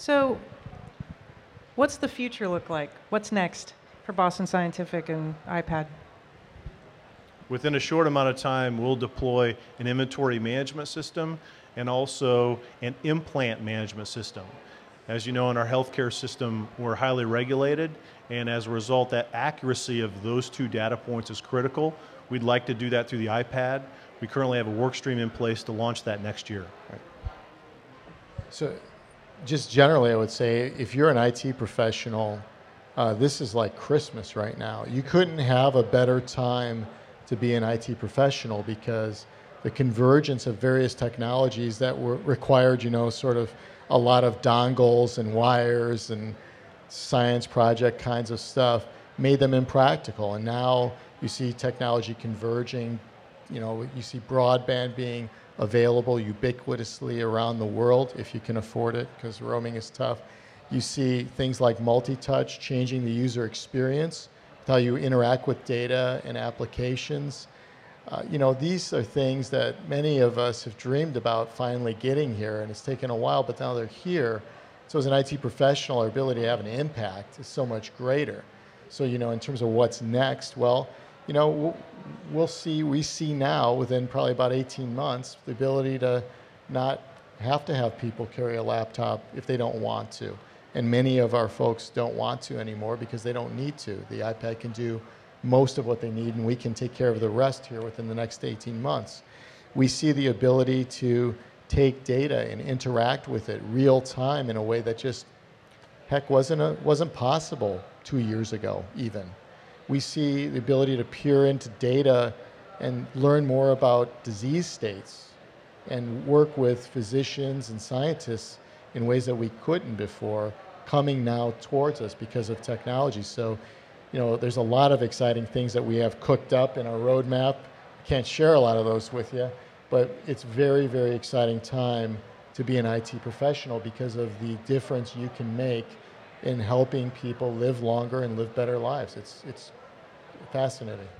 So, what's the future look like? What's next for Boston Scientific and iPad? Within a short amount of time, we'll deploy an inventory management system and also an implant management system. As you know, in our healthcare system, we're highly regulated, and as a result, that accuracy of those two data points is critical. We'd like to do that through the iPad. We currently have a work stream in place to launch that next year. So, just generally, I would say if you're an IT professional, uh, this is like Christmas right now. You couldn't have a better time to be an IT professional because the convergence of various technologies that were required, you know, sort of a lot of dongles and wires and science project kinds of stuff made them impractical. And now you see technology converging, you know, you see broadband being available ubiquitously around the world if you can afford it, because roaming is tough. You see things like multi-touch changing the user experience, how you interact with data and applications. Uh, you know, these are things that many of us have dreamed about finally getting here, and it's taken a while, but now they're here. So as an IT professional, our ability to have an impact is so much greater. So, you know, in terms of what's next, well, you know, we'll see, we see now within probably about 18 months the ability to not have to have people carry a laptop if they don't want to. And many of our folks don't want to anymore because they don't need to. The iPad can do most of what they need, and we can take care of the rest here within the next 18 months. We see the ability to take data and interact with it real time in a way that just heck wasn't a, wasn't possible two years ago even we see the ability to peer into data and learn more about disease states and work with physicians and scientists in ways that we couldn't before coming now towards us because of technology. So, you know, there's a lot of exciting things that we have cooked up in our roadmap. Can't share a lot of those with you, but it's very, very exciting time to be an IT professional because of the difference you can make in helping people live longer and live better lives. It's, it's fascinating.